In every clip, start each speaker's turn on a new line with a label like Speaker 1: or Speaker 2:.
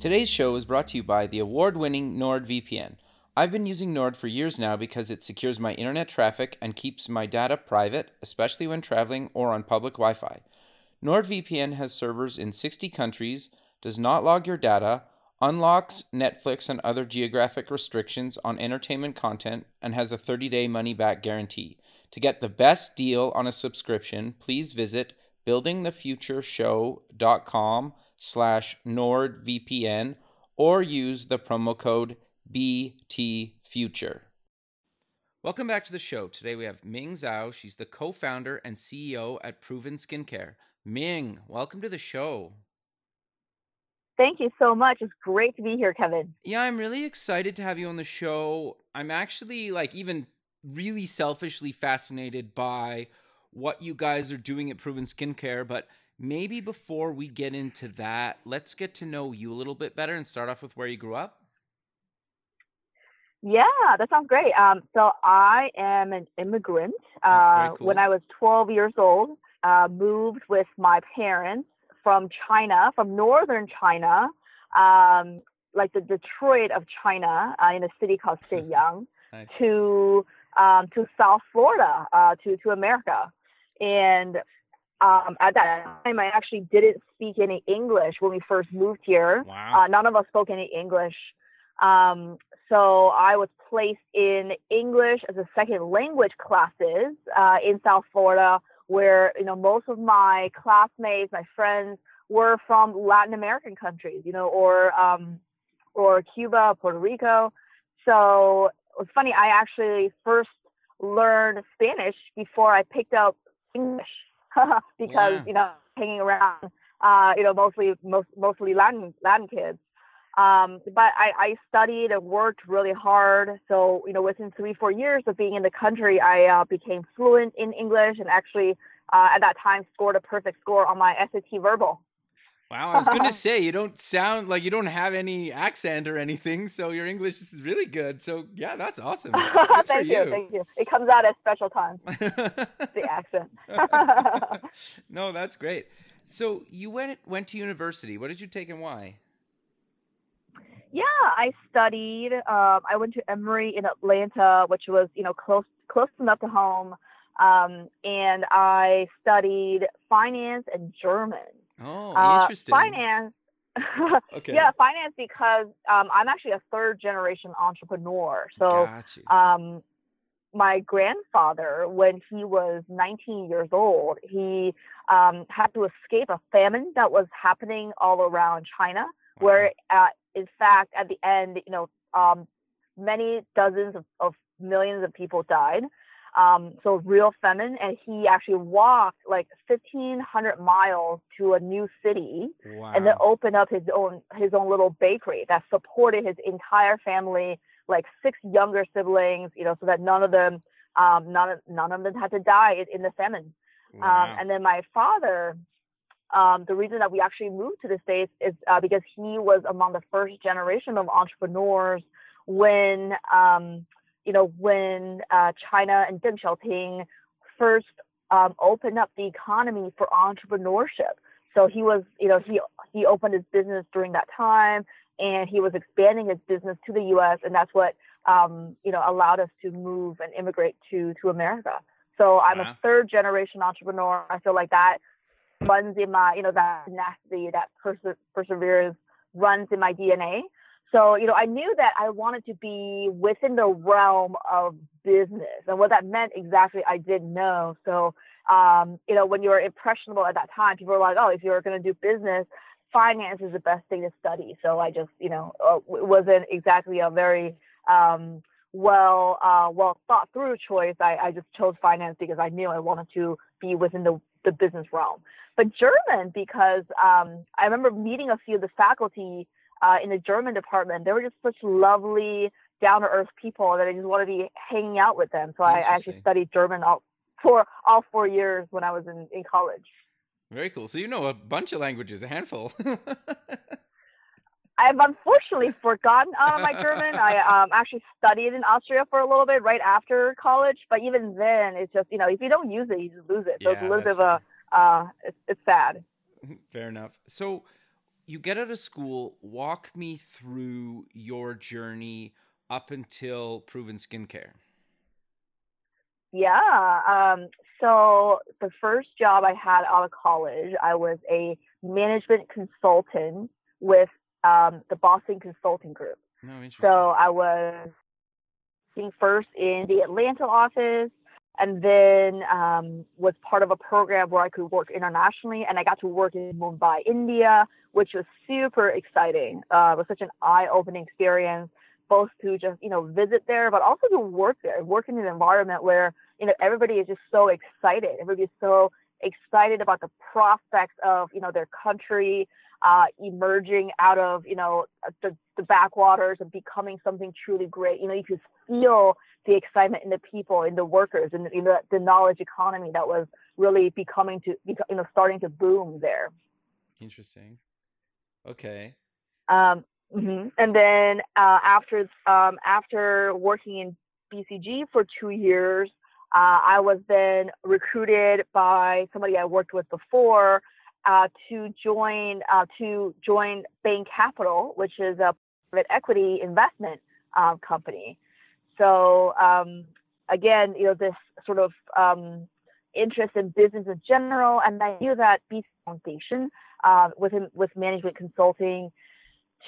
Speaker 1: Today's show is brought to you by the award winning NordVPN. I've been using Nord for years now because it secures my internet traffic and keeps my data private, especially when traveling or on public Wi Fi. NordVPN has servers in 60 countries, does not log your data, unlocks Netflix and other geographic restrictions on entertainment content, and has a 30 day money back guarantee. To get the best deal on a subscription, please visit buildingthefutureshow.com slash NordVPN or use the promo code BTFuture. Welcome back to the show. Today we have Ming Zhao. She's the co founder and CEO at Proven Skincare. Ming, welcome to the show.
Speaker 2: Thank you so much. It's great to be here, Kevin.
Speaker 1: Yeah, I'm really excited to have you on the show. I'm actually like even really selfishly fascinated by what you guys are doing at Proven Skincare, but maybe before we get into that, let's get to know you a little bit better and start off with where you grew up.
Speaker 2: Yeah, that sounds great. Um, so I am an immigrant. Uh,
Speaker 1: cool.
Speaker 2: When I was 12 years old, uh, moved with my parents from China, from northern China, um, like the Detroit of China, uh, in a city called Shenyang,
Speaker 1: Nice.
Speaker 2: to um, to South Florida, uh, to to America, and um, at that time I actually didn't speak any English when we first moved here.
Speaker 1: Wow.
Speaker 2: Uh, none of us spoke any English. Um, so I was placed in English as a second language classes uh, in South Florida, where you know most of my classmates, my friends, were from Latin American countries, you know, or um, or Cuba, Puerto Rico. So it was funny. I actually first learned Spanish before I picked up English because
Speaker 1: Wow.
Speaker 2: you know hanging around, uh, you know, mostly most mostly Latin Latin kids. Um, but I, I studied and worked really hard. So, you know, within three, four years of being in the country, I uh, became fluent in English and actually uh, at that time scored a perfect score on my SAT verbal.
Speaker 1: Wow, I was going to say you don't sound like you don't have any accent or anything, so your English is really good. So yeah, that's awesome.
Speaker 2: Thank you. Thank you. It comes out at special times, the accent.
Speaker 1: no, that's great. So you went went to university. What did you take and why?
Speaker 2: Yeah, I studied. Um, I went to Emory in Atlanta, which was you know close close enough to home, um, and I studied finance and German.
Speaker 1: Oh,
Speaker 2: Uh,
Speaker 1: interesting.
Speaker 2: finance.
Speaker 1: Okay.
Speaker 2: Yeah, finance because um, I'm actually a third generation entrepreneur. So um, my grandfather, when he was 19 years old, he um, had to escape a famine that was happening all around China, where, uh, in fact, at the end, you know, um, many dozens of, of millions of people died. Um, so real famine, and he actually walked like 1,500 miles to a new city,
Speaker 1: wow.
Speaker 2: and then opened up his own his own little bakery that supported his entire family, like six younger siblings, you know, so that none of them, um, none of none of them had to die in, in the famine.
Speaker 1: Wow.
Speaker 2: Um, and then my father, um, the reason that we actually moved to the states is uh, because he was among the first generation of entrepreneurs when, um, you know, when uh, China and Deng Xiaoping first um, opened up the economy for entrepreneurship. So he was, you know, he he opened his business during that time, and he was expanding his business to the U.S. and that's what um, you know allowed us to move and immigrate to to America. So I'm a third generation entrepreneur. I feel like that runs in my, you know, that tenacity, that perse- perseverance runs in my DNA. So, you know, I knew that I wanted to be within the realm of business and what that meant exactly, I didn't know. So, um, you know, when you were impressionable at that time, people were like, oh, if you're going to do business, finance is the best thing to study. So I just, you know, uh, it wasn't exactly a very um, well uh, well thought through choice. I, I just chose finance because I knew I wanted to be within the, the business realm. But German because um, I remember meeting a few of the faculty uh, in the German department. They were just such lovely, down to earth people that I just wanted to be hanging out with them. So I actually studied German all, for all four years when I was in, in college.
Speaker 1: Very cool. So you know a bunch of languages, a handful.
Speaker 2: I've unfortunately forgotten uh, my German. I um, actually studied in Austria for a little bit right after college, but even then, it's just you know if you don't use it, you just lose it. So yeah, it's a little bit of a uh, it's, it's sad.
Speaker 1: Fair enough. So you get out of school. Walk me through your journey up until Proven Skincare.
Speaker 2: Yeah. Um, so the first job I had out of college, I was a management consultant with um, the Boston Consulting Group.
Speaker 1: Oh,
Speaker 2: so I was being first in the Atlanta office and then um, was part of a program where I could work internationally and I got to work in Mumbai, India, which was super exciting. Uh, it was such an eye-opening experience both to just you know visit there but also to work there work in an environment where you know everybody is just so excited everybody is so excited about the prospects of you know their country uh, emerging out of you know the, the backwaters and becoming something truly great you know you could feel the excitement in the people in the workers and in the, the knowledge economy that was really becoming to you know starting to boom there
Speaker 1: interesting okay
Speaker 2: um, Mm-hmm. And then uh, after um, after working in BCG for two years, uh, I was then recruited by somebody I worked with before uh, to join uh, to join Bain Capital, which is a private equity investment um, company. So um, again, you know this sort of um, interest in business in general, and I knew that BC Foundation uh, with with management consulting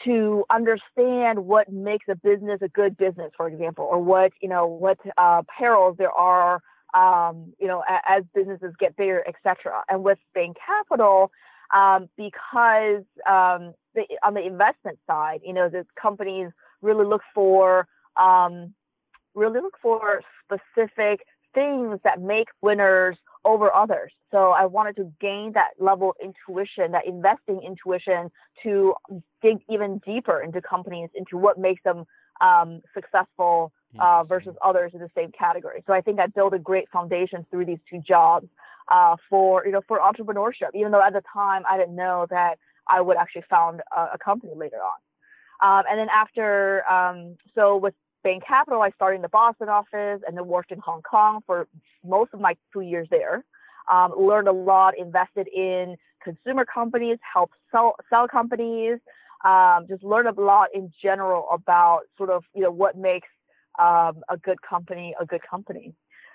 Speaker 2: to understand what makes a business a good business, for example, or what you know what uh, perils there are, um, you know, as businesses get bigger, etc. And with Bain Capital, um, because um, the, on the investment side, you know, the companies really look for um, really look for specific things that make winners over others. So I wanted to gain that level of intuition, that investing intuition to dig even deeper into companies, into what makes them um, successful uh, versus others in the same category. So I think I built a great foundation through these two jobs uh, for, you know, for entrepreneurship, even though at the time I didn't know that I would actually found a, a company later on. Um, and then after, um, so with Bain Capital, I started in the Boston office and then worked in Hong Kong for most of my two years there. Um, learned a lot, invested in consumer companies, helped sell, sell companies, um, just learned a lot in general about sort of, you know, what makes um, a good company a good company.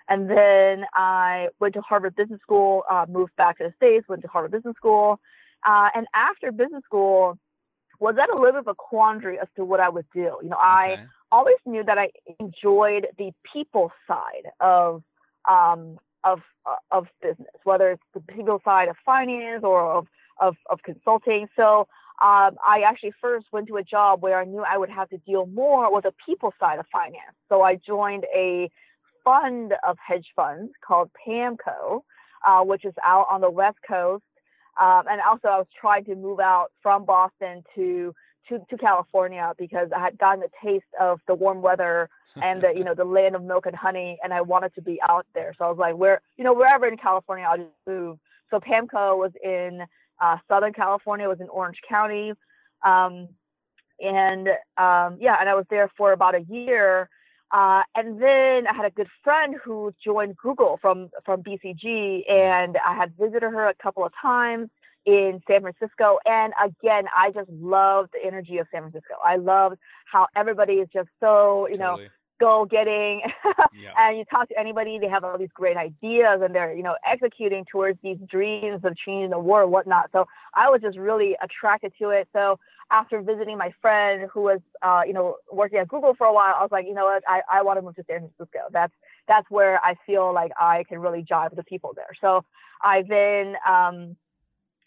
Speaker 2: And then I went to Harvard Business School, uh, moved back to the States, went to Harvard Business School. Uh, and after business school, was at a little bit of a quandary as to what I would do. You know, okay. I always knew that I enjoyed the people side of um, of uh, of business, whether it's the people side of finance or of of, of consulting. So um, I actually first went to a job where I knew I would have to deal more with the people side of finance. So I joined a fund of hedge funds called PAAMCO, uh, which is out on the West Coast. Um, and also, I was trying to move out from Boston to to, to California because I had gotten a taste of the warm weather and the you know the land of milk and honey, and I wanted to be out there. So I was like, where you know wherever in California, I'll just move. So PAAMCO was in uh, Southern California, was in Orange County, um, and um, yeah, and I was there for about a year. Uh, and then I had a good friend who joined Google from from BCG, and I had visited her a couple of times in San Francisco. And again, I just love the energy of San Francisco. I love how everybody is just so, you totally. know, go getting yeah. and you talk to anybody, they have all these great ideas and they're, you know, executing towards these dreams of changing the world, whatnot. So I was just really attracted to it. So after visiting my friend who was, uh, you know, working at Google for a while, I was like, you know what, I, I want to move to San Francisco. That's, that's where I feel like I can really jive with the people there. So I then, um,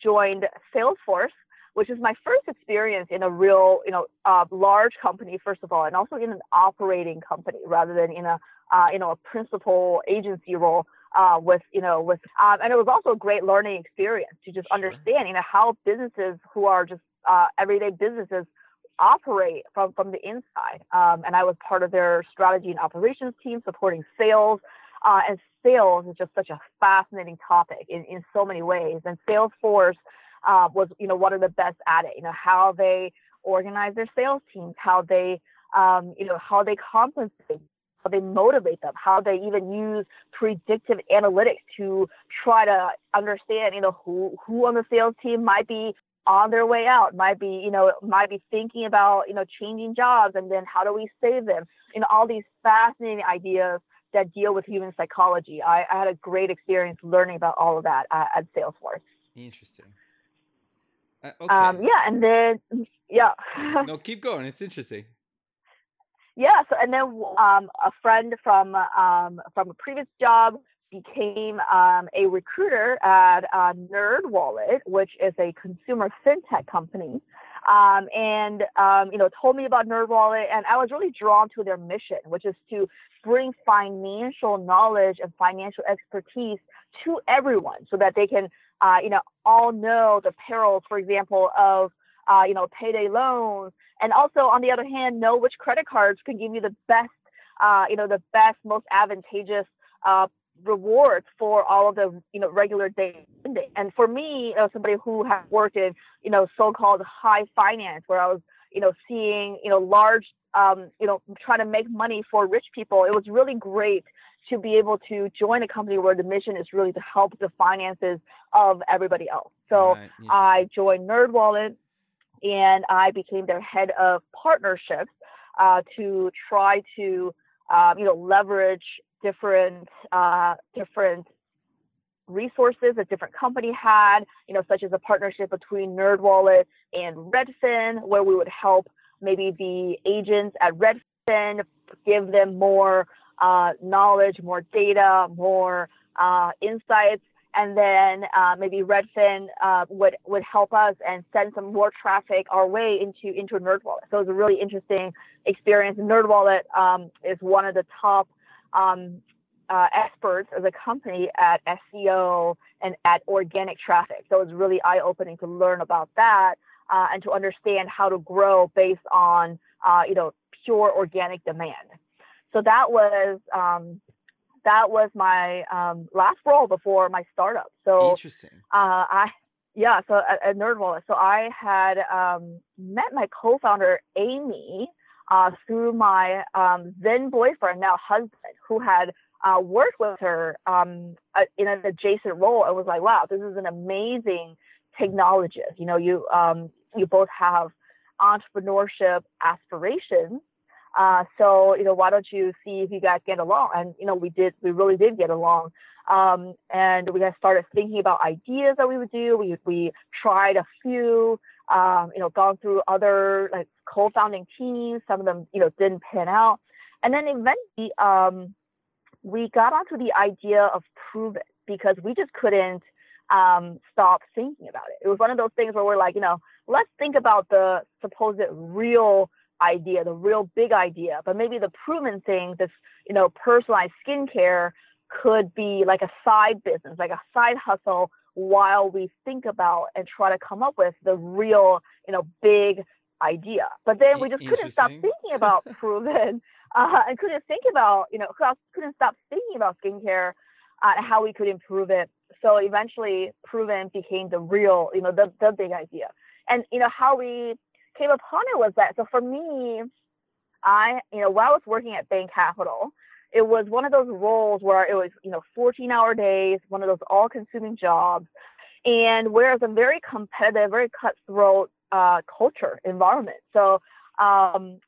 Speaker 2: joined Salesforce which is my first experience in a real, you know, uh, large company, first of all, and also in an operating company rather than in a, uh, you know, a principal agency role. Uh, with you know with um, and it was also a great learning experience to just sure. understand you know how businesses who are just uh, everyday businesses operate from from the inside um, and I was part of their strategy and operations team supporting sales uh, and sales is just such a fascinating topic in, in so many ways and Salesforce uh, was you know one of the best at it. You know how they organize their sales teams, how they um, you know how they compensate, how they motivate them, how they even use predictive analytics to try to understand you know who who on the sales team might be on their way out might be you know might be thinking about you know changing jobs and then how do we save them know all these fascinating ideas that deal with human psychology i, I had a great experience learning about all of that uh, at salesforce
Speaker 1: interesting
Speaker 2: uh, okay. Um, yeah, and then yeah.
Speaker 1: no, keep going. It's interesting.
Speaker 2: Yeah. So and then um, a friend from um, from a previous job became um, a recruiter at uh, NerdWallet, which is a consumer fintech company. Um, and um, you know told me about NerdWallet, and I was really drawn to their mission, which is to bring financial knowledge and financial expertise to everyone, so that they can uh, you know all know the perils, for example, of uh, you know payday loans, and also on the other hand, know which credit cards can give you the best uh, you know the best, most advantageous uh, rewards for all of the you know regular day and for me as somebody who has worked in you know so-called high finance where i was you know seeing you know large um, you know trying to make money for rich people it was really great to be able to join a company where the mission is really to help the finances of everybody else so right. i joined nerdwallet and i became their head of partnerships uh, to try to um, you know leverage different uh, different resources a different company had, you know, such as a partnership between NerdWallet and Redfin, where we would help maybe the agents at Redfin give them more uh, knowledge, more data, more uh, insights, and then uh, maybe Redfin uh, would would help us and send some more traffic our way into into NerdWallet. So it was a really interesting experience. NerdWallet um, is one of the top um, uh, experts as a company at SEO and at organic traffic. So it was really eye opening to learn about that uh, and to understand how to grow based on uh, you know pure organic demand. So that was um, that was my um, last role before my startup. So
Speaker 1: interesting.
Speaker 2: Uh, I yeah. So at, at NerdWallet, so I had um, met my co-founder Amy uh, through my um, then boyfriend, now husband, who had uh, worked with her um, in an adjacent role. I was like, wow, this is an amazing technologist. You know, you um, you both have entrepreneurship aspirations. Uh, so you know, why don't you see if you guys get along? And you know, we did. We really did get along. Um, and we got started thinking about ideas that we would do. We we tried a few um, you know, gone through other like co-founding teams. Some of them, you know, didn't pan out. And then eventually, um, we got onto the idea of Proven because we just couldn't um, stop thinking about it. It was one of those things where we're like, you know, let's think about the supposed real idea, the real big idea, but maybe the proven thing, this, you know, personalized skincare could be like a side business, like a side hustle while we think about and try to come up with the real, you know, big idea. But then we just couldn't stop thinking about proven uh, and couldn't think about, you know, couldn't stop thinking about skincare uh, and how we could improve it. So eventually proven became the real, you know, the, the big idea. And, you know, how we came upon it was that, so for me, I, you know, while I was working at Bain Capital, it was one of those roles where it was, you know, 14 hour days, one of those all consuming jobs. And whereas a very competitive, very cutthroat uh, culture environment. So um,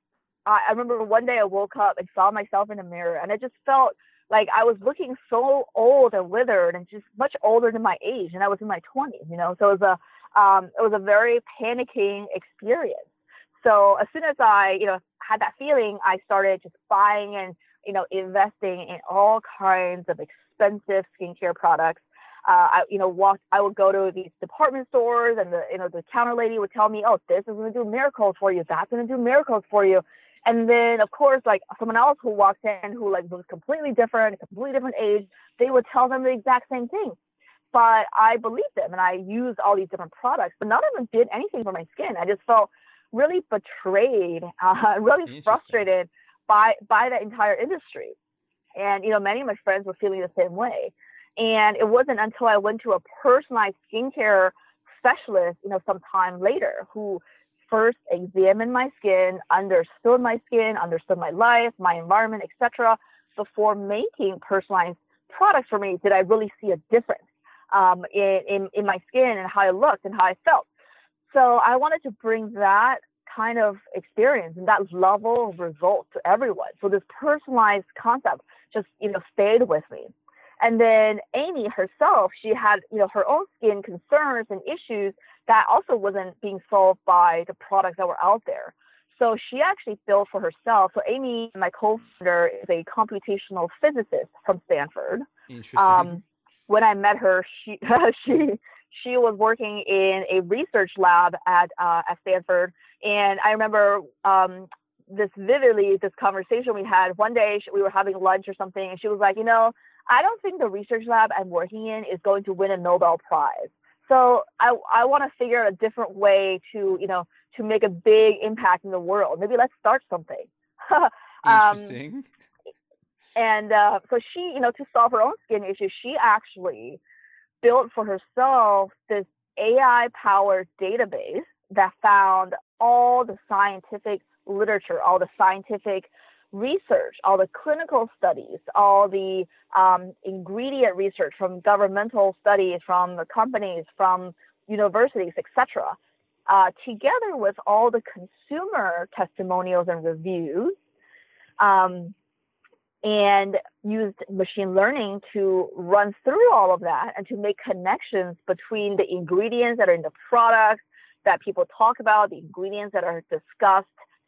Speaker 2: I, I remember one day I woke up and saw myself in a mirror and I just felt like I was looking so old and withered and just much older than my age. And I was in my 20s, you know, so it was a, um, it was a very panicking experience. So as soon as I, you know, had that feeling, I started just buying and you know, investing in all kinds of expensive skincare products. uh, I, you know, walk, I would go to these department stores and the, you know, the counter lady would tell me, oh, this is going to do miracles for you. That's going to do miracles for you. And then, of course, like someone else who walks in who like was completely different, completely different age, they would tell them the exact same thing. But I believed them and I used all these different products, but none of them did anything for my skin. I just felt really betrayed, uh, really frustrated by by that entire industry. And you know, many of my friends were feeling the same way. And it wasn't until I went to a personalized skincare specialist, you know, some time later, who first examined my skin, understood my skin, understood my life, my environment, etc., before making personalized products for me, did I really see a difference um, in, in, in my skin and how I looked and how I felt. So I wanted to bring that kind of experience and that level of result to everyone. So this personalized concept just, you know, stayed with me. And then Amy herself, she had, you know, her own skin concerns and issues that also wasn't being solved by the products that were out there. So she actually built for herself. So Amy, my co-founder, is a computational physicist from Stanford.
Speaker 1: Interesting. Um,
Speaker 2: when I met her, she she she was working in a research lab at uh, at Stanford, and I remember um, this vividly. This conversation we had one day, we were having lunch or something, and she was like, you know, I don't think the research lab I'm working in is going to win a Nobel Prize. So I I want to figure out a different way to you know to make a big impact in the world. Maybe let's start something.
Speaker 1: um, Interesting.
Speaker 2: And uh, so she, you know, to solve her own skin issue, she actually built for herself this AI powered database that found all the scientific literature, all the scientific research, all the clinical studies, all the um, ingredient research from governmental studies, from the companies, from universities, etc., uh, together with all the consumer testimonials and reviews, um, and used machine learning to run through all of that and to make connections between the ingredients that are in the products that people talk about, the ingredients that are discussed,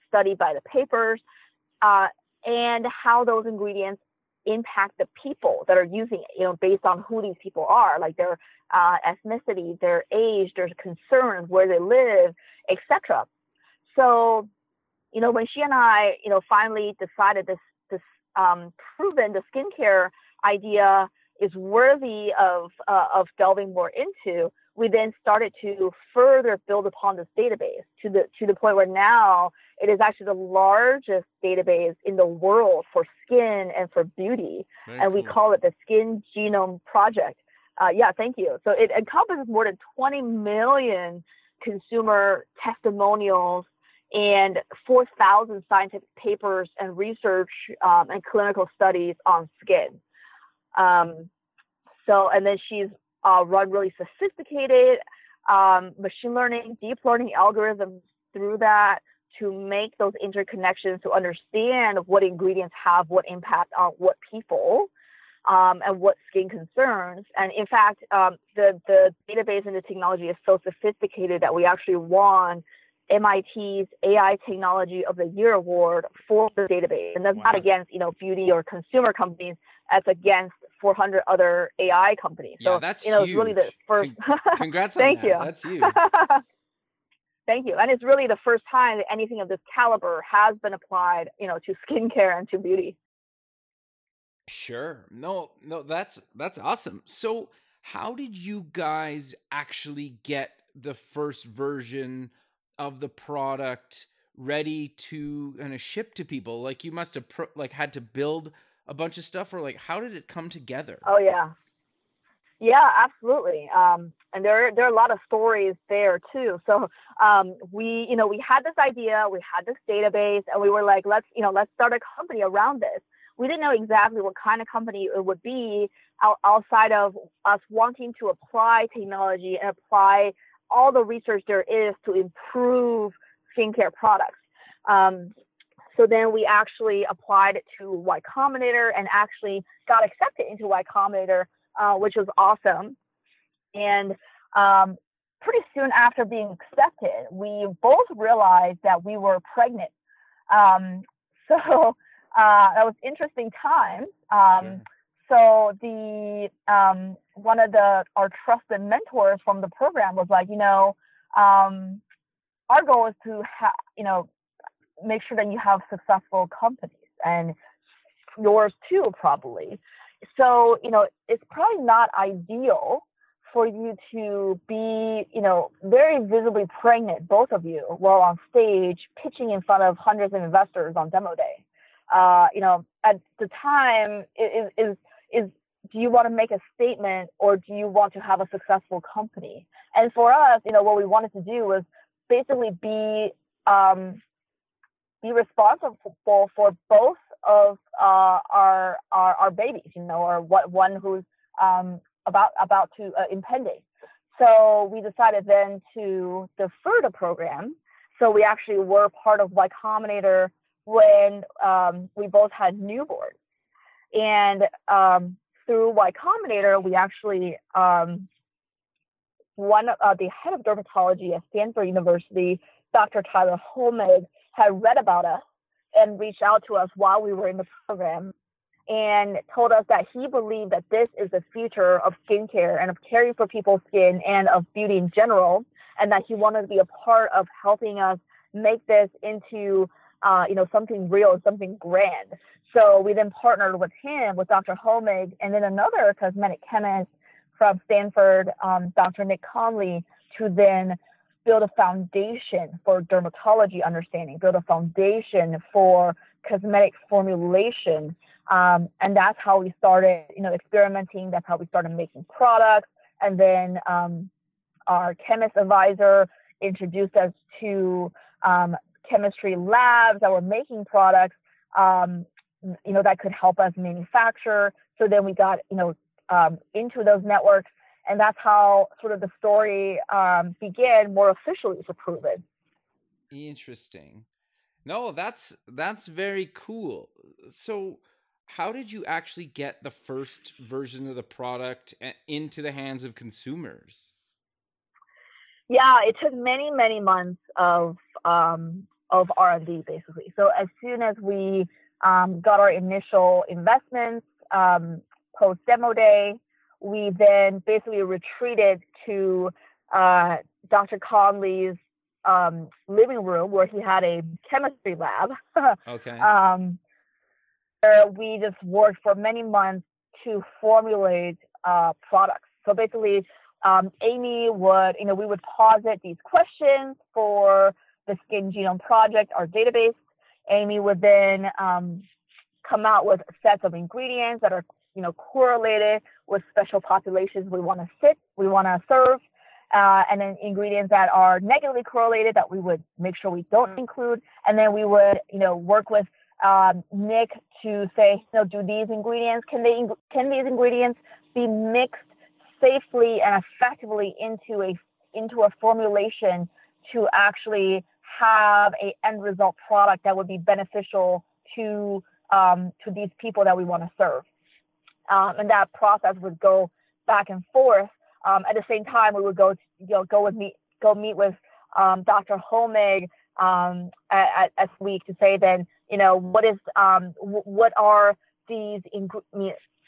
Speaker 2: studied by the papers, uh, and how those ingredients impact the people that are using it, you know, based on who these people are, like their uh, ethnicity, their age, their concerns, where they live, etc. So, you know, when she and I, you know, finally decided this this um, proven the skincare idea is worthy of uh, of delving more into, we then started to further build upon this database to the to the point where now it is actually the largest database in the world for skin and for beauty, Very and cool. we call it the Skin Genome Project. Uh, yeah, thank you. So it encompasses more than 20 million consumer testimonials and 4,000 scientific papers and research um, and clinical studies on skin. Um, so, and then she's uh, run really sophisticated um, machine learning, deep learning algorithms through that to make those interconnections to understand what ingredients have what impact on what people um, and what skin concerns. And in fact, um, the, the database and the technology is so sophisticated that we actually won MIT's AI Technology of the Year award for the database. And that's wow. not against, you know, beauty or consumer companies, that's against 400 other AI companies.
Speaker 1: Yeah,
Speaker 2: so,
Speaker 1: that's
Speaker 2: you know,
Speaker 1: huge.
Speaker 2: it's really the first.
Speaker 1: Congrats
Speaker 2: Thank
Speaker 1: that.
Speaker 2: you.
Speaker 1: That's huge.
Speaker 2: Thank you. And it's really the first time that anything of this caliber has been applied, you know, to skincare and to beauty.
Speaker 1: Sure. No, no, that's that's awesome. So, how did you guys actually get the first version of the product ready to kind of ship to people? Like you must have like had to build a bunch of stuff, or like how did it come together?
Speaker 2: Oh yeah, yeah, absolutely. Um, and there there are a lot of stories there too. So um, we you know we had this idea, we had this database, and we were like, let's you know let's start a company around this. We didn't know exactly what kind of company it would be outside of us wanting to apply technology and apply all the research there is to improve skincare products. Um, so then we actually applied to Y Combinator and actually got accepted into Y Combinator, uh, which was awesome. And um, pretty soon after being accepted, we both realized that we were pregnant. Um, so uh, that was interesting times. Um, sure. so the um, one of the our trusted mentors from the program was like, you know, um, our goal is to have, you know, make sure that you have successful companies and yours too, probably. So, you know, it's probably not ideal for you to be, you know, very visibly pregnant, both of you, while on stage pitching in front of hundreds of investors on demo day. Uh, you know, at the time, is is is do you want to make a statement or do you want to have a successful company? And for us, you know, what we wanted to do was basically be um, be responsible for, for both of uh, our, our our babies, you know, or what one who's um, about about to uh, impending. So we decided then to defer the program. So we actually were part of Y Combinator when um, we both had newborns, and um, through Y Combinator, we actually um, one uh, the head of dermatology at Stanford University, Dr. Tyler Hollmig, had read about us and reached out to us while we were in the program and told us that he believed that this is the future of skincare and of caring for people's skin and of beauty in general, and that he wanted to be a part of helping us make this into uh, you know something real, something grand. So we then partnered with him, with Dr. Hollmig, and then another cosmetic chemist from Stanford, um, Dr. Nick Conley, to then build a foundation for dermatology understanding, build a foundation for cosmetic formulation. Um, and that's how we started, you know, experimenting. That's how we started making products. And then um, our chemist advisor introduced us to um, chemistry labs that were making products, um, you know, that could help us manufacture. So then we got, you know, um, into those networks and that's how sort of the story um, began more officially for Proven.
Speaker 1: Interesting. No, that's that's very cool. So, how did you actually get the first version of the product into the hands of consumers?
Speaker 2: Yeah, it took many many months of um, of R and D basically. So as soon as we um, got our initial investments um, post demo day, we then basically retreated to uh, Dr. Conley's um, living room where he had a chemistry lab.
Speaker 1: okay.
Speaker 2: Um, where we just worked for many months to formulate uh, products. So basically, um, Amy would, you know, we would posit these questions for the Skin Genome Project, our database. Amy would then um, come out with sets of ingredients that are you know, correlated with special populations we want to sit, we want to serve, uh, and then ingredients that are negatively correlated that we would make sure we don't include, and then we would, you know, work with um, Nick to say, you know, do these ingredients can they can these ingredients be mixed safely and effectively into a into a formulation to actually have a end result product that would be beneficial to um, to these people that we want to serve um, and that process would go back and forth. Um, at the same time, we would go, to, you know, go with meet, go meet with Dr. Hollmig um, at, at week to say then, you know, what is, um, w- what are these, ing-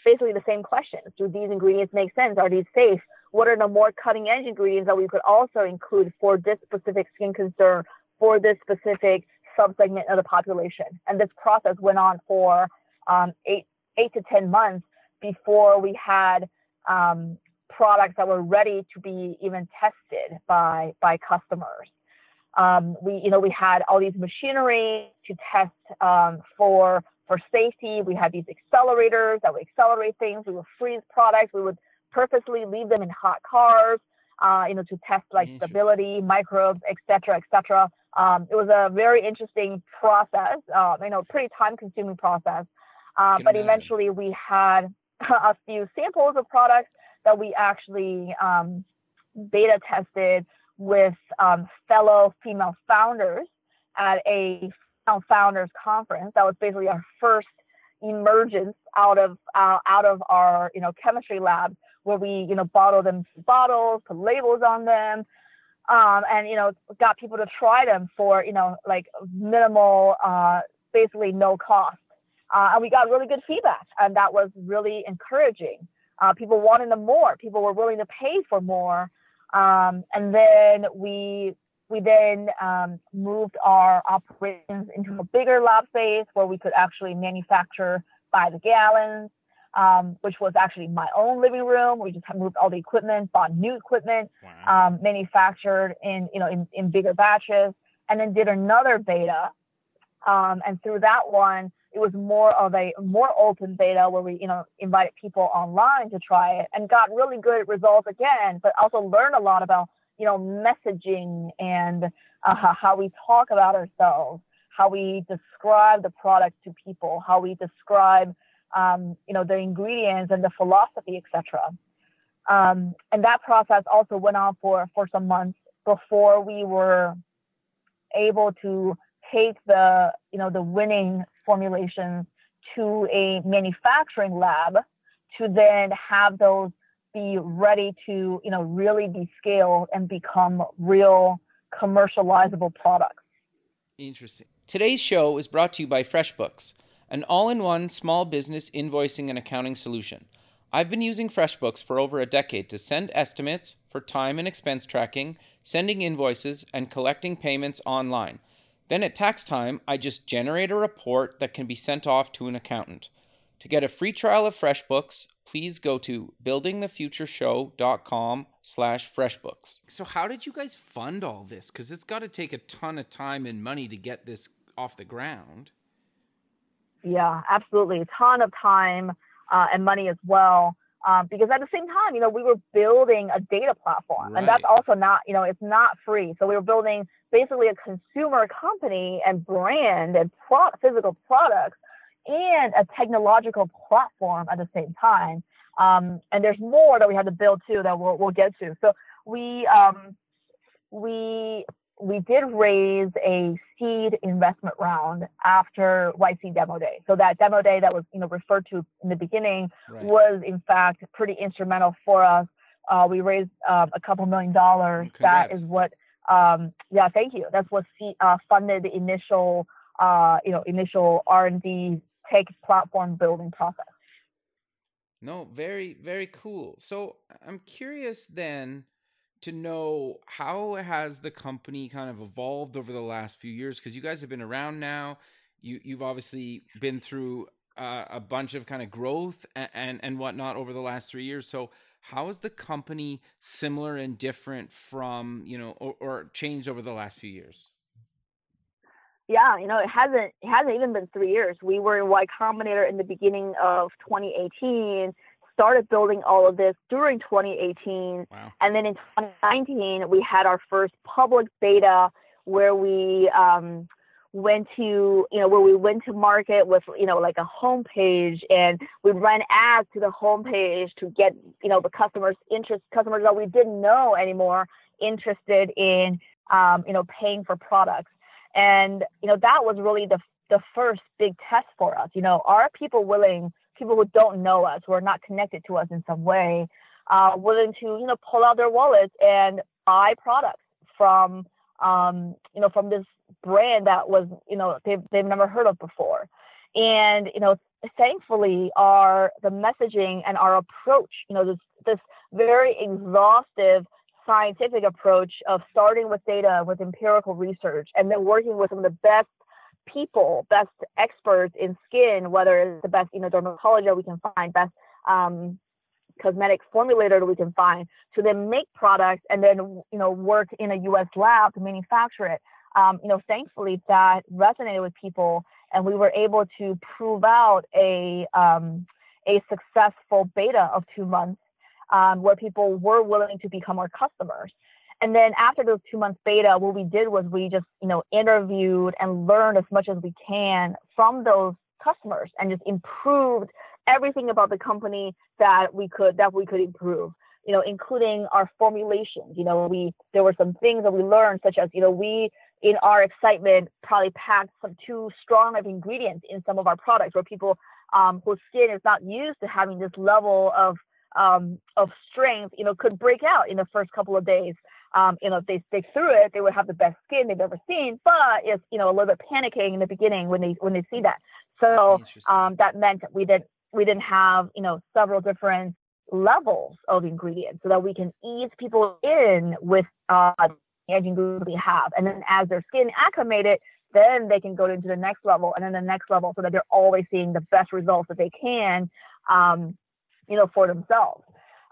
Speaker 2: basically the same questions. Do these ingredients make sense? Are these safe? What are the more cutting edge ingredients that we could also include for this specific skin concern, for this specific subsegment of the population? And this process went on for um, eight, eight to 10 months before we had um, products that were ready to be even tested by by customers. Um, we you know we had all these machinery to test um, for for safety. We had these accelerators that would accelerate things. We would freeze products. We would purposely leave them in hot cars, uh, you know, to test like stability, microbes, et etc., etc. Um, it was a very interesting process, uh, you know, pretty time-consuming process. Uh, but imagine. eventually, we had a few samples of products that we actually um, beta tested with um, fellow female founders at a founders conference. That was basically our first emergence out of uh, out of our you know chemistry lab where we you know bottled them bottles, put labels on them, um, and you know got people to try them for you know like minimal, uh, basically no cost. Uh, and we got really good feedback, and that was really encouraging. Uh, people wanted them more. People were willing to pay for more. Um, and then we we then um, moved our operations into a bigger lab space where we could actually manufacture by the gallons, um, which was actually my own living room. We just moved all the equipment, bought new equipment, wow. um, manufactured in you know in, in bigger batches, and then did another beta. Um, and through that one, it was more of a more open beta where we, you know, invited people online to try it and got really good results again, but also learned a lot about, you know, messaging and uh, how we talk about ourselves, how we describe the product to people, how we describe, um, you know, the ingredients and the philosophy, etc. Um, and that process also went on for for some months before we were able to take the you know the winning formulations to a manufacturing lab to then have those be ready to you know really be scaled and become real commercializable products.
Speaker 1: Interesting. Today's show is brought to you by freshbooks an all-in-one small business invoicing and accounting solution i've been using freshbooks for over a decade to send estimates for time and expense tracking sending invoices and collecting payments online then at tax time, I just generate a report that can be sent off to an accountant. To get a free trial of FreshBooks, please go to buildingthefutureshow.com slash freshbooks. So how did you guys fund all this? Because it's got to take a ton of time and money to get this off the ground.
Speaker 2: Yeah, absolutely. A ton of time uh, and money as well. Um, because at the same time, you know, we were building a data platform, right. and that's also not, you know, it's not free. So we were building basically a consumer company and brand and pro- physical products and a technological platform at the same time. Um, and there's more that we had to build too that we'll, we'll get to. So we um, we we did raise a seed investment round after YC demo day. So that demo day that was you know referred to in the beginning right. was in fact pretty instrumental for us. Uh, we raised uh, a couple million dollars. That is what um, yeah, thank you. That's what C, uh, funded the initial, uh, you know, initial R&D tech platform building process.
Speaker 1: No, very, very cool. So I'm curious then to know how has the company kind of evolved over the last few years because you guys have been around now. You you've obviously been through uh, a bunch of kind of growth and, and and whatnot over the last three years. So how is the company similar and different from you know or, or changed over the last few years
Speaker 2: yeah, you know, it hasn't it hasn't even been three years. We were in Y Combinator in the beginning of 2018, started building all of this during 2018, wow. and then in 2019 we had our first public beta where we um, went to you know where we went to market with you know like a homepage and we ran ads to the homepage to get you know the customers interest customers that we didn't know anymore interested in um, you know paying for products. And you know that was really the the first big test for us. You know are people willing people who don't know us who are not connected to us in some way uh, willing to you know pull out their wallets and buy products from um, you know from this brand that was, you know, they've, they've never heard of before. And, you know, thankfully our, the messaging and our approach, you know, this, this very exhaustive scientific approach of starting with data, with empirical research, and then working with some of the best people, best experts in skin, whether it's the best, you know, dermatologist we can find, best um, cosmetic formulator we can find, to then make products and then, you know, work in a U.S. lab to manufacture it um, you know, thankfully that resonated with people, and we were able to prove out a um, a successful beta of two months, um, where people were willing to become our customers. And then after those two months beta, what we did was we just you know interviewed and learned as much as we can from those customers, and just improved everything about the company that we could that we could improve you know, including our formulations. You know, we there were some things that we learned, such as you know, we in our excitement probably packed some too strong of ingredients in some of our products where people um, whose skin is not used to having this level of um, of strength, you know, could break out in the first couple of days. um, you know, if they stick through it, they would have the best skin they've ever seen. But it's, you know, a little bit panicking in the beginning when they when they see that. So um, that meant we didn't we didn't have, you know, several different levels of ingredients so that we can ease people in with uh, the ingredients we have. And then as their skin acclimated, then they can go into the next level and then the next level so that they're always seeing the best results that they can, um, you know, for themselves.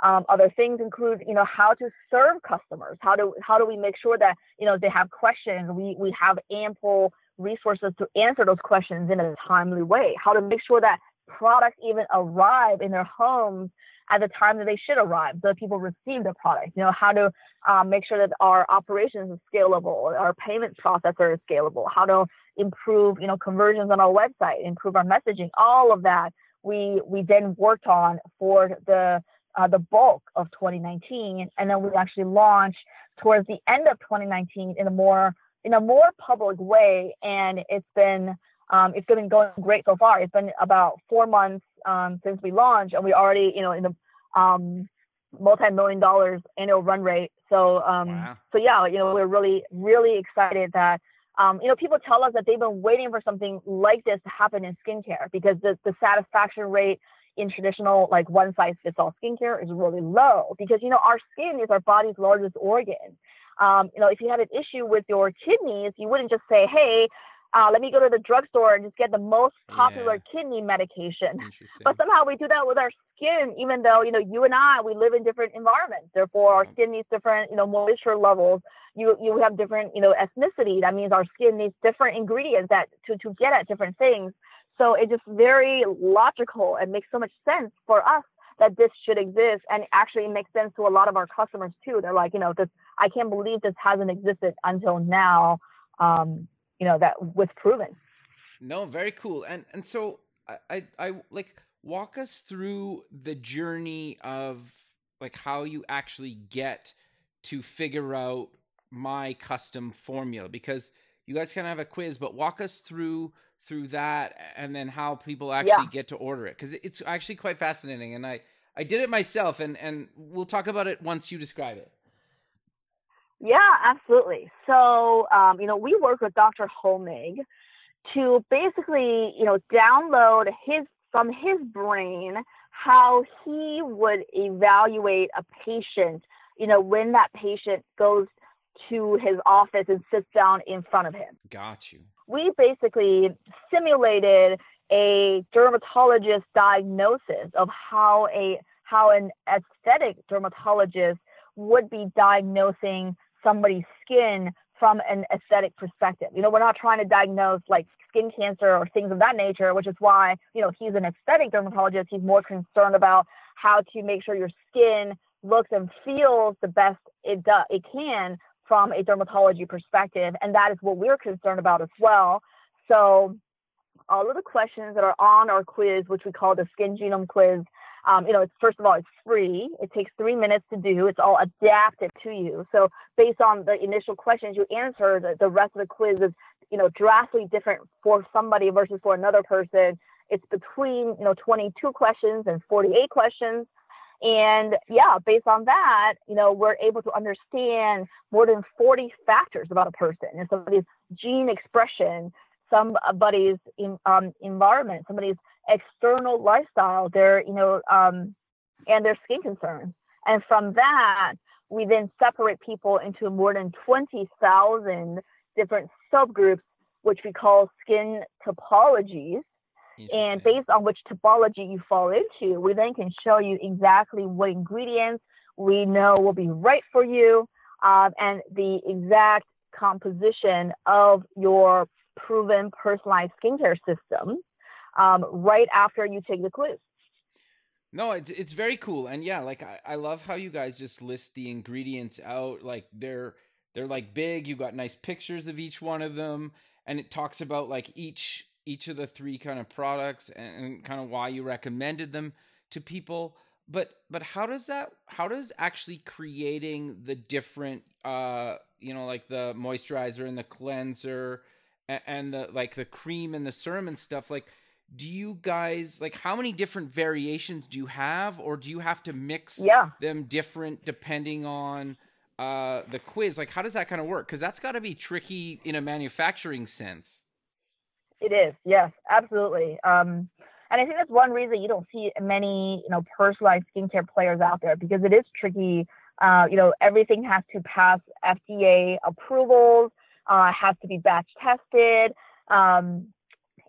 Speaker 2: Um, other things include, you know, how to serve customers. How do how do we make sure that you know they have questions? We we have ample resources to answer those questions in a timely way. How to make sure that products even arrive in their homes at the time that they should arrive so that people receive the product. You know, how to um, make sure that our operations is scalable, our payment processor is scalable, how to improve, you know, conversions on our website, improve our messaging, all of that we we then worked on for the uh, the bulk of 2019, and then we actually launched towards the end of 2019 in a more in a more public way, and it's been um, it's been going great so far. It's been about four months um, since we launched, and we already, you know, in the um, multi-million dollars annual run rate. So, um, wow. so yeah, you know, we're really, really excited that, um, you know, people tell us that they've been waiting for something like this to happen in skincare because the, the satisfaction rate in traditional like one size fits all skincare is really low because you know our skin is our body's largest organ. Um, you know, if you had an issue with your kidneys, you wouldn't just say, "Hey, uh, let me go to the drugstore and just get the most popular yeah. kidney medication. But somehow we do that with our skin, even though, you know, you and I, we live in different environments. Therefore, our skin needs different, you know, moisture levels. You, you have different, you know, ethnicity. That means our skin needs different ingredients that to, to get at different things. So it's just very logical and makes so much sense for us that this should exist and actually makes sense to a lot of our customers too. They're like, you know, this, I can't believe this hasn't existed until now. Um, you know that was proven.
Speaker 1: No very cool. And and so I, I i like walk us through the journey of like how you actually get to figure out my custom formula because you guys kind of have a quiz but walk us through through that and then how people actually yeah. get to order it because it's actually quite fascinating and i i did it myself and and we'll talk about it once you describe it
Speaker 2: yeah, absolutely. So, um, you know, we work with Dr. Homig to basically, you know, download his from his brain how he would evaluate a patient, you know, when that patient goes to his office and sits down in front of him.
Speaker 1: Got you.
Speaker 2: We basically simulated a dermatologist diagnosis of how a how an aesthetic dermatologist would be diagnosing somebody's skin from an aesthetic perspective. You know, we're not trying to diagnose like skin cancer or things of that nature, which is why, you know, he's an aesthetic dermatologist. He's more concerned about how to make sure your skin looks and feels the best it does it can from a dermatology perspective. And that is what we're concerned about as well. So all of the questions that are on our quiz, which we call the skin genome quiz, um, you know, it's first of all, it's free. It takes three minutes to do. It's all adapted to you. So based on the initial questions you answer, the, the rest of the quiz is, you know, drastically different for somebody versus for another person. It's between, you know, 22 questions and 48 questions. And yeah, based on that, you know, we're able to understand more than 40 factors about a person and somebody's gene expression, somebody's in, um, environment, somebody's external lifestyle, their, you know, um, and their skin concerns. And from that, we then separate people into more than 20,000 different subgroups, which we call skin topologies. And based on which topology you fall into, we then can show you exactly what ingredients we know will be right for you um, and the exact composition of your Proven personalized skincare system um, right after you take the quiz.
Speaker 1: No, it's it's very cool, and yeah, like I, I love how you guys just list the ingredients out. Like they're they're like big. You got nice pictures of each one of them, and it talks about like each each of the three kind of products and, and kind of why you recommended them to people. But but how does that how does actually creating the different uh you know like the moisturizer and the cleanser and, and the like the cream and the serum and stuff like do you guys like how many different variations do you have or do you have to mix
Speaker 2: yeah.
Speaker 1: them different depending on uh, the quiz, like how does that kind of work? Because that's got to be tricky in a manufacturing sense.
Speaker 2: It is, yes, absolutely. Um, and I think that's one reason you don't see many, you know, personalized skincare players out there because it is tricky. Uh, you know, everything has to pass FDA approvals, uh, has to be batch tested. Um,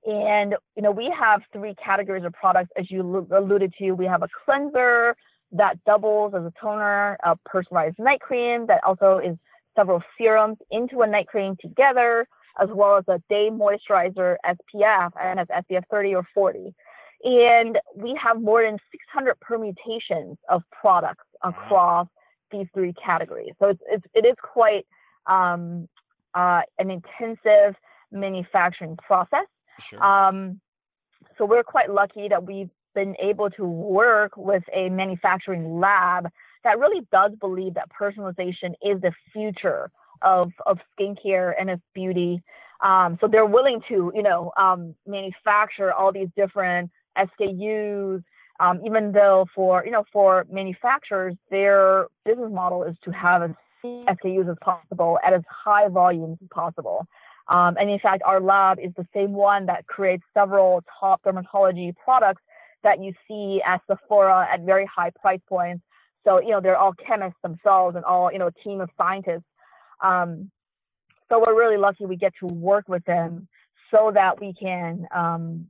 Speaker 2: and you know, we have three categories of products, as you alluded to. We have a cleanser that doubles as a toner, a personalized night cream that also is several serums into a night cream together, as well as a day moisturizer SPF and has SPF 30 or 40. And we have more than 600 permutations of products across these three categories. So it's, it's it is quite um, uh, an intensive manufacturing process.
Speaker 1: Sure.
Speaker 2: Um, so we're quite lucky that we've been able to work with a manufacturing lab that really does believe that personalization is the future of, of skincare and of beauty. Um, so they're willing to, you know, um, manufacture all these different SKUs, um, even though for, you know, for manufacturers, their business model is to have as few SKUs as possible at as high volumes as possible. Um, and in fact, our lab is the same one that creates several top dermatology products that you see at Sephora at very high price points. So, you know, they're all chemists themselves and all, you know, a team of scientists. Um, so we're really lucky we get to work with them so that we can, um,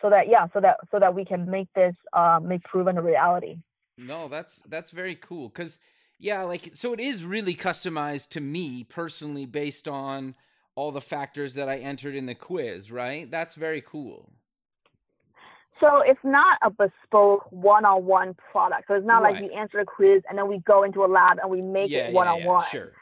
Speaker 2: so that, yeah, so that, so that we can make this, uh, make Proven a reality.
Speaker 1: No, that's, that's very cool. Cause yeah, like, so it is really customized to me personally based on, all the factors that I entered in the quiz, right? That's very cool.
Speaker 2: So it's not a bespoke one-on-one product. So it's not right. like we answer a quiz and then we go into a lab and we make
Speaker 1: yeah,
Speaker 2: it one-on-one.
Speaker 1: Yeah, yeah. Sure.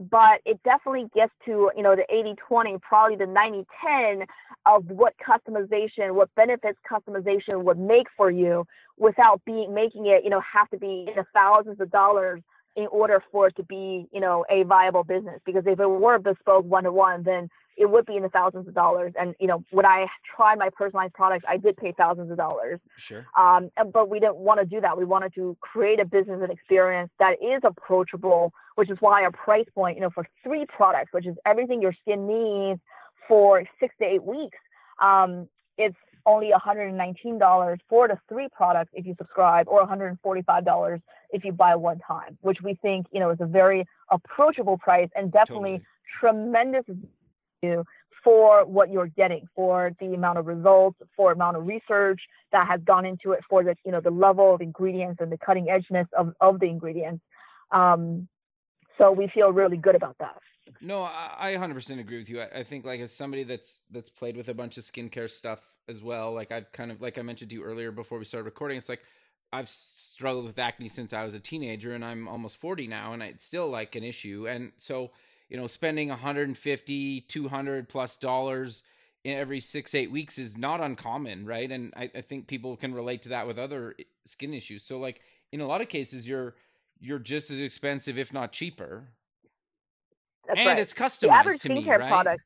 Speaker 2: But it definitely gets to, you know, the 80-20, probably the 90-10 of what customization, what benefits customization would make for you without being making it, you know, have to be in the thousands of dollars in order for it to be, you know, a viable business. Because if it were bespoke one to one, then it would be in the thousands of dollars. And you know, when I tried my personalized products, I did pay thousands of dollars.
Speaker 1: Sure.
Speaker 2: Um, but we didn't want to do that. We wanted to create a business and experience that is approachable, which is why our price point, you know, for three products, which is everything your skin needs for six to eight weeks, um, it's only $119 for the three products if you subscribe, or $145 if you buy one time, which we think you know is a very approachable price and definitely totally. tremendous value for what you're getting, for the amount of results, for amount of research that has gone into it, for the you know the level of ingredients and the cutting edgeness of, of the ingredients. Um, so we feel really good about that.
Speaker 1: No, I, 100% agree with you. I, I, think like as somebody that's that's played with a bunch of skincare stuff as well, like I've kind of like I mentioned to you earlier before we started recording, it's like I've struggled with acne since I was a teenager and I'm almost 40 now and it's still like an issue. And so, you know, spending 150, 200 plus dollars in every six, eight weeks is not uncommon, right? And I, I think people can relate to that with other eh, skin issues. So like in a lot of cases, you're you're just as expensive, if not cheaper,
Speaker 2: that's
Speaker 1: and
Speaker 2: right.
Speaker 1: it's customized
Speaker 2: the average
Speaker 1: to
Speaker 2: skincare
Speaker 1: me, right?
Speaker 2: Products,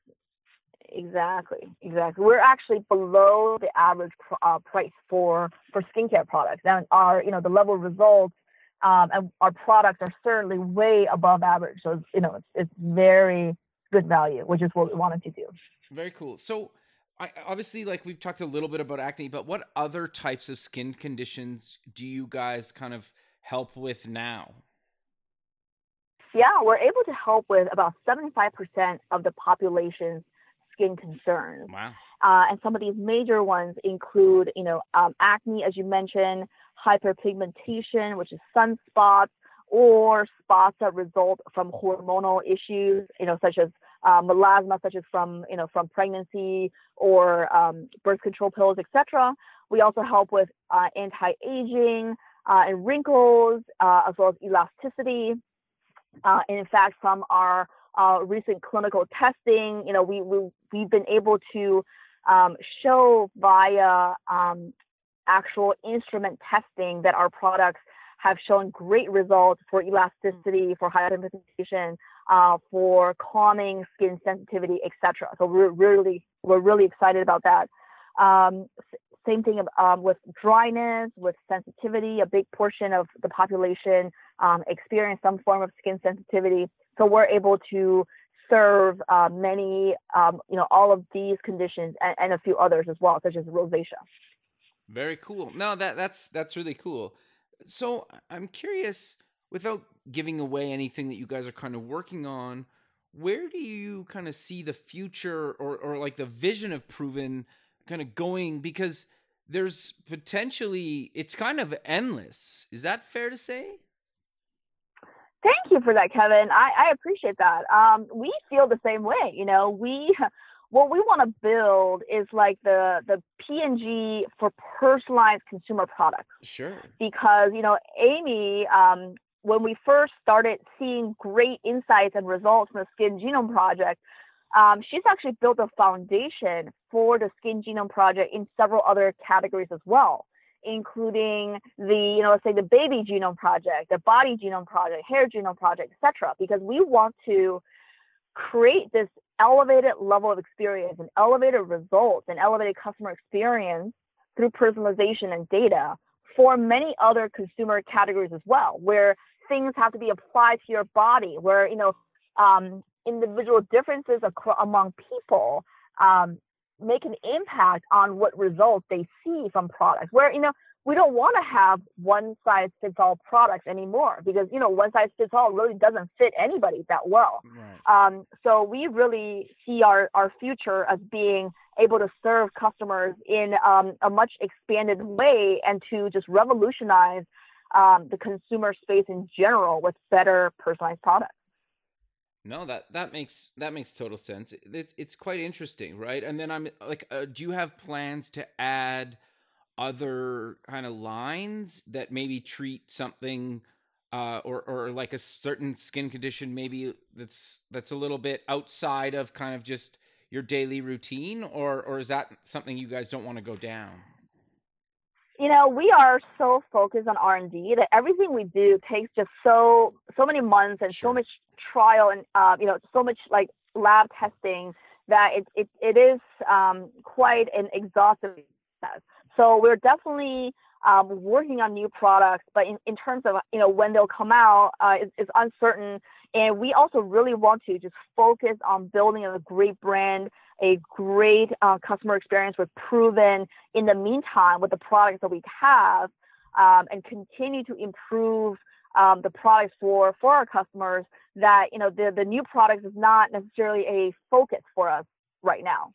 Speaker 2: exactly, exactly. We're actually below the average uh, price for for skincare products, and our you know the level of results um, and our products are certainly way above average. So it's, you know it's it's very good value, which is what we wanted to do.
Speaker 1: Very cool. So. I, obviously, like we've talked a little bit about acne, but what other types of skin conditions do you guys kind of help with now?
Speaker 2: Yeah, we're able to help with about 75% of the population's skin concerns.
Speaker 1: Wow.
Speaker 2: Uh, and some of these major ones include, you know, um, acne, as you mentioned, hyperpigmentation, which is sunspots, or spots that result from hormonal issues, you know, such as uh, melasma, such as from, you know, from pregnancy or um, birth control pills, etc. We also help with uh, anti-aging uh, and wrinkles, uh, as well as elasticity. Uh, in fact, from our uh, recent clinical testing, you know, we, we we've been able to um, show via um, actual instrument testing that our products have shown great results for elasticity, for hyperpigmentation, uh, for calming skin sensitivity, etc. So we're really we're really excited about that. Um, same thing um, with dryness, with sensitivity. A big portion of the population um, experience some form of skin sensitivity. So we're able to serve uh, many, um, you know, all of these conditions and, and, a few others as well, such as rosacea.
Speaker 1: Very cool. No, that that's that's really cool. So I'm curious, without giving away anything that you guys are kind of working on, where do you kind of see the future or or like the vision of Proven kind of going? Because there's potentially it's kind of endless. Is that fair to say?
Speaker 2: Thank you for that, Kevin. I, I appreciate that. Um, we feel the same way. You know, we what we want to build is like the the P&G for personalized consumer products.
Speaker 1: Sure.
Speaker 2: Because you know, Amy, um, when we first started seeing great insights and results from the Skin Genome Project, um, she's actually built a foundation for the Skin Genome Project in several other categories as well including the, you know, let's say the baby genome project, the body genome project, hair genome project, etc. Because we want to create this elevated level of experience and elevated results and elevated customer experience through personalization and data for many other consumer categories as well, where things have to be applied to your body, where you know um, individual differences ac- among people um, make an impact on what results they see from products. Where, you know, we don't want to have one size fits all products anymore because, you know, one size fits all really doesn't fit anybody that well. Right. Um, so we really see our, our future as being able to serve customers in um, a much expanded way and to just revolutionize um, the consumer space in general with better personalized products.
Speaker 1: No, that that makes that makes total sense. It's it's quite interesting, right? And then I'm like, uh, do you have plans to add other kind of lines that maybe treat something uh, or or like a certain skin condition, maybe that's that's a little bit outside of kind of just your daily routine, or or is that something you guys don't want to go down?
Speaker 2: You know we are so focused on r&d that everything we do takes just so so many months and sure. so much trial and uh, you know so much like lab testing that it it, it is um, quite an exhaustive process so we're definitely um, working on new products but in, in terms of you know when they'll come out uh, it's, it's uncertain and we also really want to just focus on building a great brand a great uh, customer experience with Proven. In the meantime with the products that we have um, and continue to improve um, the products for for our customers that you know the the new products is not necessarily a focus for us right now.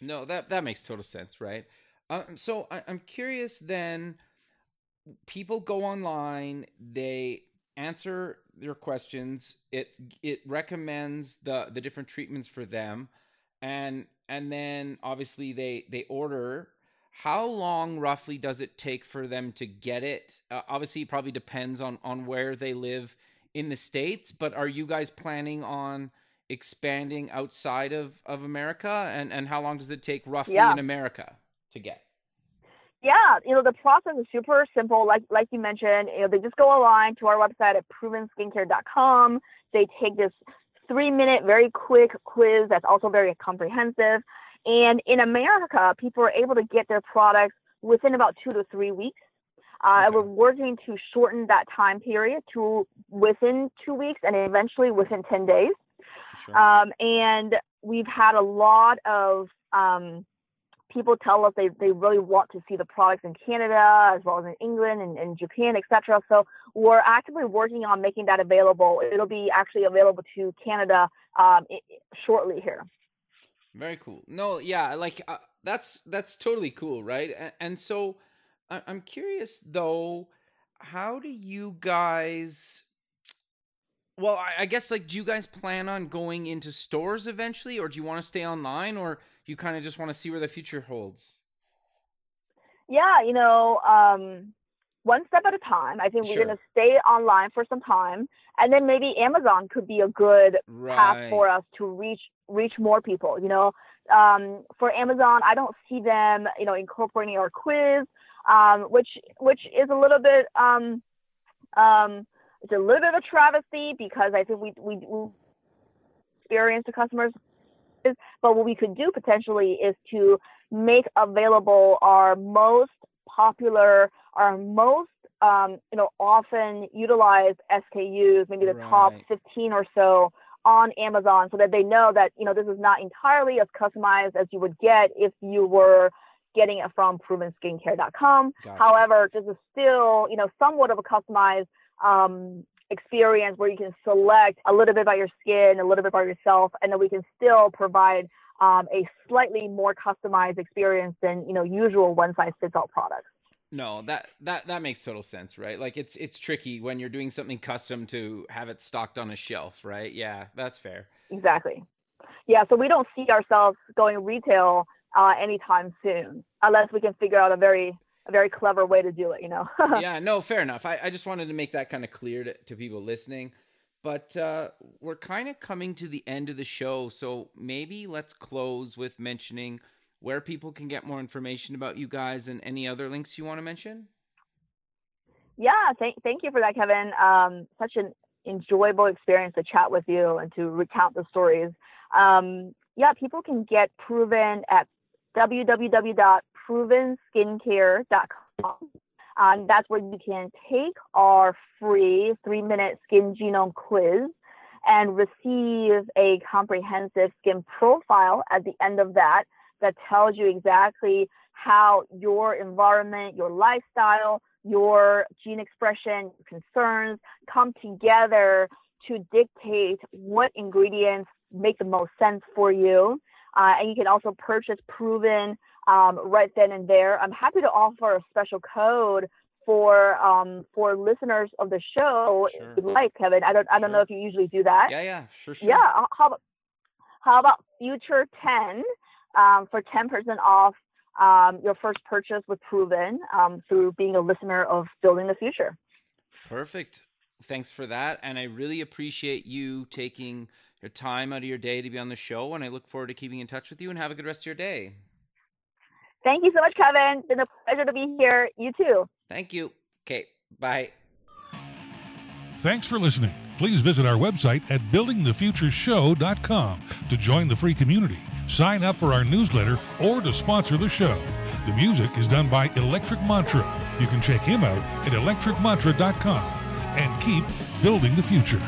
Speaker 1: No that that makes total sense right? Um, so I, i'm curious then people go online they answer your questions. It it recommends the the different treatments for them. And and then obviously they they order. How long roughly does it take for them to get it? Uh, obviously it probably depends on on where they live in the states but are you guys planning on expanding outside of of america? And and how long does it take roughly yeah. in america to get
Speaker 2: yeah, you know the process is super simple. Like like you mentioned, you know they just go online to our website at provenskincare.com. They take this three minute, very quick quiz that's also very comprehensive. And in America, people are able to get their products within about two to three weeks. Uh, okay. We're working to shorten that time period to within two weeks and eventually within 10 days. Sure. Um, and we've had a lot of um, people tell us they, they really want to see the products in Canada as well as in England and, and Japan, etc. So we're actively working on making that available. It'll be actually available to Canada um, shortly here.
Speaker 1: Very cool. No, yeah, like uh, that's that's totally cool, right? And, and so I'm curious though, how do you guys? Well, I guess like, do you guys plan on going into stores eventually, or do you want to stay online, or you kind of just want to see where the future holds?
Speaker 2: Yeah, you know, um, one step at a time. I think sure. we're going to stay online for some time, and then maybe Amazon could be a good right. path for us to reach reach more people. You know, um, for Amazon, I don't see them, you know, incorporating our quiz, um, which which is a little bit um, um, it's a little bit of a travesty because I think we we, we experience the customers but what we could do potentially is to make available our most popular, our most um, you know often utilized SKUs, maybe the right. top 15 or so on Amazon, so that they know that you know this is not entirely as customized as you would get if you were getting it from provenskincare.com. Gotcha. However, this is still you know somewhat of a customized um, experience where you can select a little bit about your skin, a little bit about yourself, and then we can still provide um, a slightly more customized experience than you know usual one size fits all products.
Speaker 1: No, that that that makes total sense, right? Like it's it's tricky when you're doing something custom to have it stocked on a shelf, right? Yeah, that's fair.
Speaker 2: Exactly. Yeah, so we don't see ourselves going retail uh, anytime soon, unless we can figure out a very a very clever way to do it, you know.
Speaker 1: yeah, no, fair enough. I, I just wanted to make that kind of clear to, to people listening. But uh, we're kind of coming to the end of the show, so maybe let's close with mentioning where people can get more information about you guys and any other links you want to mention.
Speaker 2: Yeah, thank thank you for that, Kevin. Um, such an enjoyable experience to chat with you and to recount the stories. Um, yeah, people can get Proven at www.provenskincare.com. Um, that's where you can take our free three minute skin genome quiz and receive a comprehensive skin profile at the end of that that tells you exactly how your environment, your lifestyle, your gene expression, concerns come together to dictate what ingredients make the most sense for you. Uh, and you can also purchase Proven um, right then and there. I'm happy to offer a special code for um, for listeners of the show. Sure. Like Kevin, I don't I don't sure. know if you usually do that.
Speaker 1: Yeah, yeah, sure, sure.
Speaker 2: Yeah, how about how about future ten um, for ten percent off um, your first purchase with Proven um, through being a listener of Building the Future.
Speaker 1: Perfect. Thanks for that, and I really appreciate you taking your time out of your day to be on the show. And I look forward to keeping in touch with you. And have a good rest of your day.
Speaker 2: Thank you so much, Kevin. It's been a pleasure to be here. You too.
Speaker 1: Thank you. Okay. Bye.
Speaker 3: Thanks for listening. Please visit our website at buildingthefutureshow.com to join the free community, sign up for our newsletter, or to sponsor the show. The music is done by Electric Mantra. You can check him out at electricmantra.com and keep building the future.